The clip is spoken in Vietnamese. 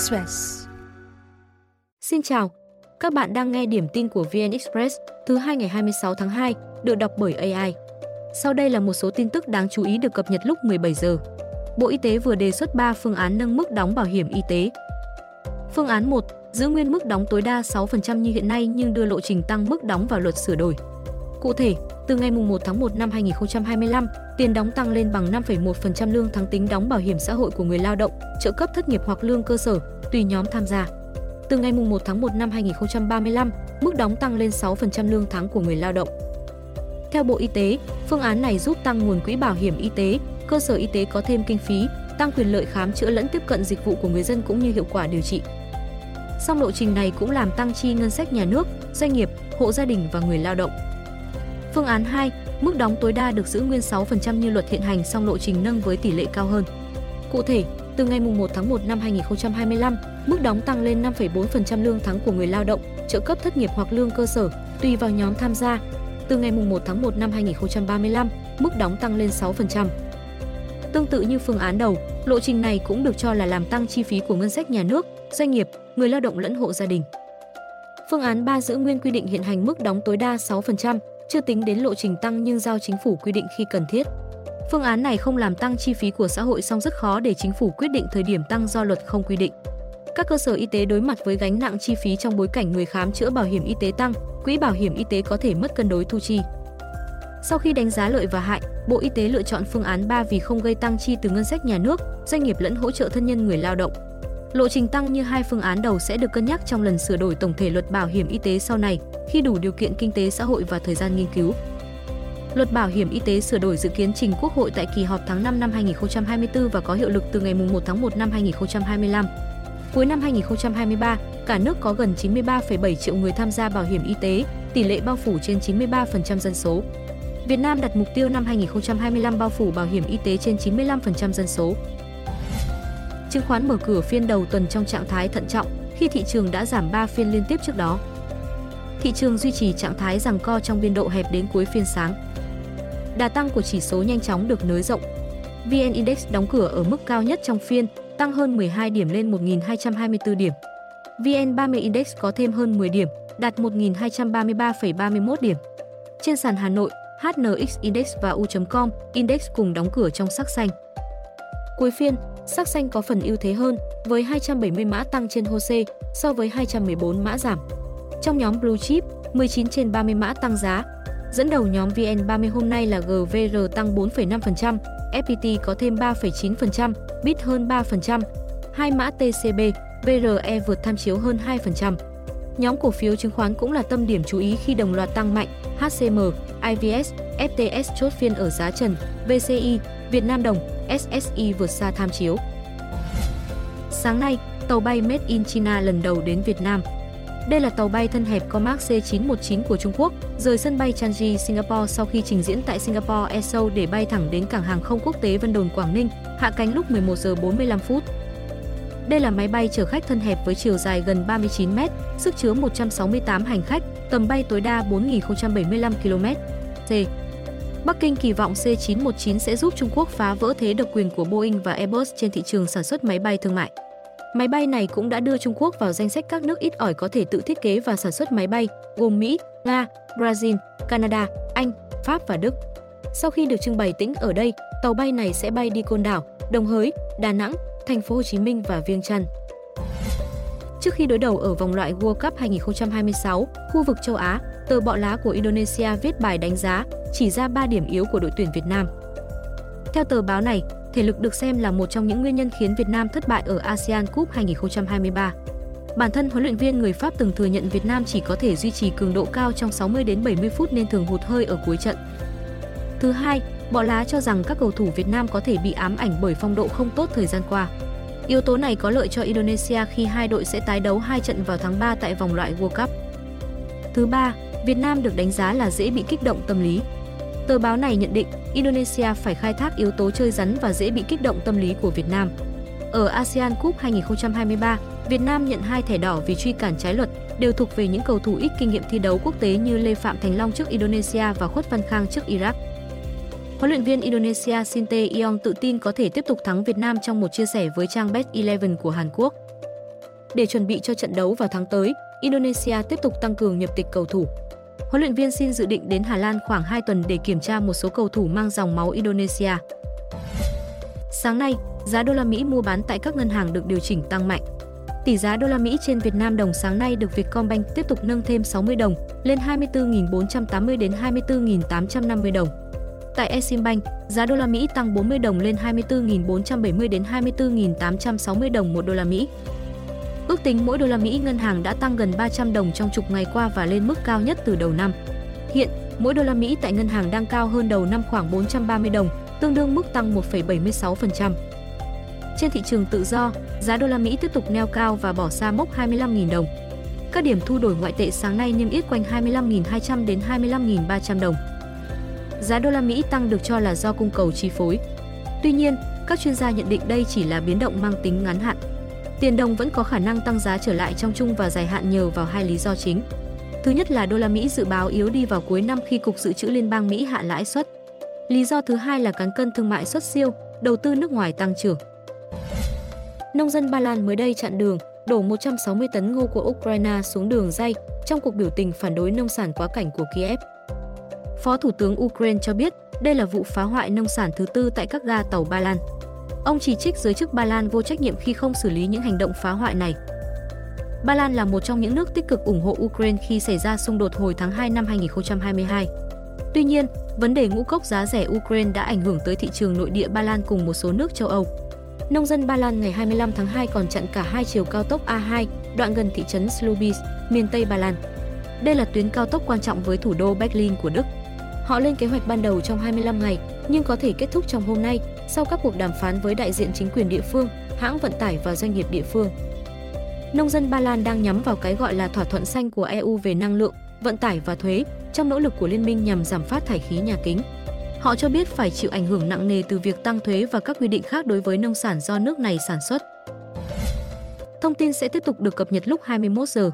Express. Xin chào, các bạn đang nghe điểm tin của VN Express thứ hai ngày 26 tháng 2, được đọc bởi AI. Sau đây là một số tin tức đáng chú ý được cập nhật lúc 17 giờ. Bộ Y tế vừa đề xuất 3 phương án nâng mức đóng bảo hiểm y tế. Phương án 1, giữ nguyên mức đóng tối đa 6% như hiện nay nhưng đưa lộ trình tăng mức đóng vào luật sửa đổi. Cụ thể, từ ngày 1 tháng 1 năm 2025, tiền đóng tăng lên bằng 5,1% lương tháng tính đóng bảo hiểm xã hội của người lao động, trợ cấp thất nghiệp hoặc lương cơ sở, tùy nhóm tham gia. Từ ngày 1 tháng 1 năm 2035, mức đóng tăng lên 6% lương tháng của người lao động. Theo Bộ Y tế, phương án này giúp tăng nguồn quỹ bảo hiểm y tế, cơ sở y tế có thêm kinh phí, tăng quyền lợi khám chữa lẫn tiếp cận dịch vụ của người dân cũng như hiệu quả điều trị. Song lộ trình này cũng làm tăng chi ngân sách nhà nước, doanh nghiệp, hộ gia đình và người lao động. Phương án 2, mức đóng tối đa được giữ nguyên 6% như luật hiện hành song lộ trình nâng với tỷ lệ cao hơn. Cụ thể, từ ngày 1 tháng 1 năm 2025, mức đóng tăng lên 5,4% lương tháng của người lao động, trợ cấp thất nghiệp hoặc lương cơ sở, tùy vào nhóm tham gia. Từ ngày 1 tháng 1 năm 2035, mức đóng tăng lên 6%. Tương tự như phương án đầu, lộ trình này cũng được cho là làm tăng chi phí của ngân sách nhà nước, doanh nghiệp, người lao động lẫn hộ gia đình. Phương án 3 giữ nguyên quy định hiện hành mức đóng tối đa 6%, chưa tính đến lộ trình tăng nhưng giao chính phủ quy định khi cần thiết. Phương án này không làm tăng chi phí của xã hội song rất khó để chính phủ quyết định thời điểm tăng do luật không quy định. Các cơ sở y tế đối mặt với gánh nặng chi phí trong bối cảnh người khám chữa bảo hiểm y tế tăng, quỹ bảo hiểm y tế có thể mất cân đối thu chi. Sau khi đánh giá lợi và hại, Bộ Y tế lựa chọn phương án 3 vì không gây tăng chi từ ngân sách nhà nước, doanh nghiệp lẫn hỗ trợ thân nhân người lao động. Lộ trình tăng như hai phương án đầu sẽ được cân nhắc trong lần sửa đổi tổng thể luật bảo hiểm y tế sau này, khi đủ điều kiện kinh tế xã hội và thời gian nghiên cứu. Luật bảo hiểm y tế sửa đổi dự kiến trình Quốc hội tại kỳ họp tháng 5 năm 2024 và có hiệu lực từ ngày 1 tháng 1 năm 2025. Cuối năm 2023, cả nước có gần 93,7 triệu người tham gia bảo hiểm y tế, tỷ lệ bao phủ trên 93% dân số. Việt Nam đặt mục tiêu năm 2025 bao phủ bảo hiểm y tế trên 95% dân số. Chứng khoán mở cửa phiên đầu tuần trong trạng thái thận trọng khi thị trường đã giảm 3 phiên liên tiếp trước đó. Thị trường duy trì trạng thái rằng co trong biên độ hẹp đến cuối phiên sáng. Đà tăng của chỉ số nhanh chóng được nới rộng. VN Index đóng cửa ở mức cao nhất trong phiên, tăng hơn 12 điểm lên 1.224 điểm. VN30 Index có thêm hơn 10 điểm, đạt 1.233,31 điểm. Trên sàn Hà Nội, HNX Index và U.com Index cùng đóng cửa trong sắc xanh. Cuối phiên, sắc xanh có phần ưu thế hơn với 270 mã tăng trên HOSE so với 214 mã giảm. Trong nhóm Blue Chip, 19 trên 30 mã tăng giá. Dẫn đầu nhóm VN30 hôm nay là GVR tăng 4,5%, FPT có thêm 3,9%, BIT hơn 3%, hai mã TCB, VRE vượt tham chiếu hơn 2%. Nhóm cổ phiếu chứng khoán cũng là tâm điểm chú ý khi đồng loạt tăng mạnh, HCM, IVS, FTS chốt phiên ở giá trần, VCI, Việt Nam đồng, SSI vượt xa tham chiếu. Sáng nay, tàu bay Made in China lần đầu đến Việt Nam. Đây là tàu bay thân hẹp Comac C919 của Trung Quốc, rời sân bay Changi, Singapore sau khi trình diễn tại Singapore Airshow để bay thẳng đến cảng hàng không quốc tế Vân Đồn Quảng Ninh, hạ cánh lúc 11 giờ 45 phút. Đây là máy bay chở khách thân hẹp với chiều dài gần 39 m, sức chứa 168 hành khách, tầm bay tối đa 4.075 km. C. Bắc Kinh kỳ vọng C919 sẽ giúp Trung Quốc phá vỡ thế độc quyền của Boeing và Airbus trên thị trường sản xuất máy bay thương mại. Máy bay này cũng đã đưa Trung Quốc vào danh sách các nước ít ỏi có thể tự thiết kế và sản xuất máy bay, gồm Mỹ, Nga, Brazil, Canada, Anh, Pháp và Đức. Sau khi được trưng bày tĩnh ở đây, tàu bay này sẽ bay đi Côn Đảo, Đồng Hới, Đà Nẵng, Thành phố Hồ Chí Minh và Viêng Chăn. Trước khi đối đầu ở vòng loại World Cup 2026, khu vực châu Á, tờ bọ lá của Indonesia viết bài đánh giá, chỉ ra 3 điểm yếu của đội tuyển Việt Nam. Theo tờ báo này, thể lực được xem là một trong những nguyên nhân khiến Việt Nam thất bại ở ASEAN Cup 2023. Bản thân huấn luyện viên người Pháp từng thừa nhận Việt Nam chỉ có thể duy trì cường độ cao trong 60 đến 70 phút nên thường hụt hơi ở cuối trận. Thứ hai, Bọ lá cho rằng các cầu thủ Việt Nam có thể bị ám ảnh bởi phong độ không tốt thời gian qua. Yếu tố này có lợi cho Indonesia khi hai đội sẽ tái đấu hai trận vào tháng 3 tại vòng loại World Cup. Thứ ba, Việt Nam được đánh giá là dễ bị kích động tâm lý. Tờ báo này nhận định Indonesia phải khai thác yếu tố chơi rắn và dễ bị kích động tâm lý của Việt Nam. Ở ASEAN Cup 2023, Việt Nam nhận hai thẻ đỏ vì truy cản trái luật, đều thuộc về những cầu thủ ít kinh nghiệm thi đấu quốc tế như Lê Phạm Thành Long trước Indonesia và Khuất Văn Khang trước Iraq. Huấn luyện viên Indonesia Sinte Yong tự tin có thể tiếp tục thắng Việt Nam trong một chia sẻ với trang Bet 11 của Hàn Quốc. Để chuẩn bị cho trận đấu vào tháng tới, Indonesia tiếp tục tăng cường nhập tịch cầu thủ. Huấn luyện viên xin dự định đến Hà Lan khoảng 2 tuần để kiểm tra một số cầu thủ mang dòng máu Indonesia. Sáng nay, giá đô la Mỹ mua bán tại các ngân hàng được điều chỉnh tăng mạnh. Tỷ giá đô la Mỹ trên Việt Nam đồng sáng nay được Vietcombank tiếp tục nâng thêm 60 đồng lên 24.480 đến 24.850 đồng. Tại Eximbank, giá đô la Mỹ tăng 40 đồng lên 24.470 đến 24.860 đồng một đô la Mỹ. Ước tính mỗi đô la Mỹ ngân hàng đã tăng gần 300 đồng trong chục ngày qua và lên mức cao nhất từ đầu năm. Hiện, mỗi đô la Mỹ tại ngân hàng đang cao hơn đầu năm khoảng 430 đồng, tương đương mức tăng 1,76%. Trên thị trường tự do, giá đô la Mỹ tiếp tục neo cao và bỏ xa mốc 25.000 đồng. Các điểm thu đổi ngoại tệ sáng nay niêm yết quanh 25.200 đến 25.300 đồng. Giá đô la Mỹ tăng được cho là do cung cầu chi phối. Tuy nhiên, các chuyên gia nhận định đây chỉ là biến động mang tính ngắn hạn. Tiền đồng vẫn có khả năng tăng giá trở lại trong chung và dài hạn nhờ vào hai lý do chính. Thứ nhất là đô la Mỹ dự báo yếu đi vào cuối năm khi Cục Dự trữ Liên bang Mỹ hạ lãi suất. Lý do thứ hai là cán cân thương mại xuất siêu, đầu tư nước ngoài tăng trưởng. Nông dân Ba Lan mới đây chặn đường, đổ 160 tấn ngô của Ukraine xuống đường dây trong cuộc biểu tình phản đối nông sản quá cảnh của Kiev. Phó Thủ tướng Ukraine cho biết đây là vụ phá hoại nông sản thứ tư tại các ga tàu Ba Lan. Ông chỉ trích giới chức Ba Lan vô trách nhiệm khi không xử lý những hành động phá hoại này. Ba Lan là một trong những nước tích cực ủng hộ Ukraine khi xảy ra xung đột hồi tháng 2 năm 2022. Tuy nhiên, vấn đề ngũ cốc giá rẻ Ukraine đã ảnh hưởng tới thị trường nội địa Ba Lan cùng một số nước châu Âu. Nông dân Ba Lan ngày 25 tháng 2 còn chặn cả hai chiều cao tốc A2, đoạn gần thị trấn Slubis, miền Tây Ba Lan. Đây là tuyến cao tốc quan trọng với thủ đô Berlin của Đức. Họ lên kế hoạch ban đầu trong 25 ngày, nhưng có thể kết thúc trong hôm nay sau các cuộc đàm phán với đại diện chính quyền địa phương, hãng vận tải và doanh nghiệp địa phương. Nông dân Ba Lan đang nhắm vào cái gọi là thỏa thuận xanh của EU về năng lượng, vận tải và thuế trong nỗ lực của liên minh nhằm giảm phát thải khí nhà kính. Họ cho biết phải chịu ảnh hưởng nặng nề từ việc tăng thuế và các quy định khác đối với nông sản do nước này sản xuất. Thông tin sẽ tiếp tục được cập nhật lúc 21 giờ.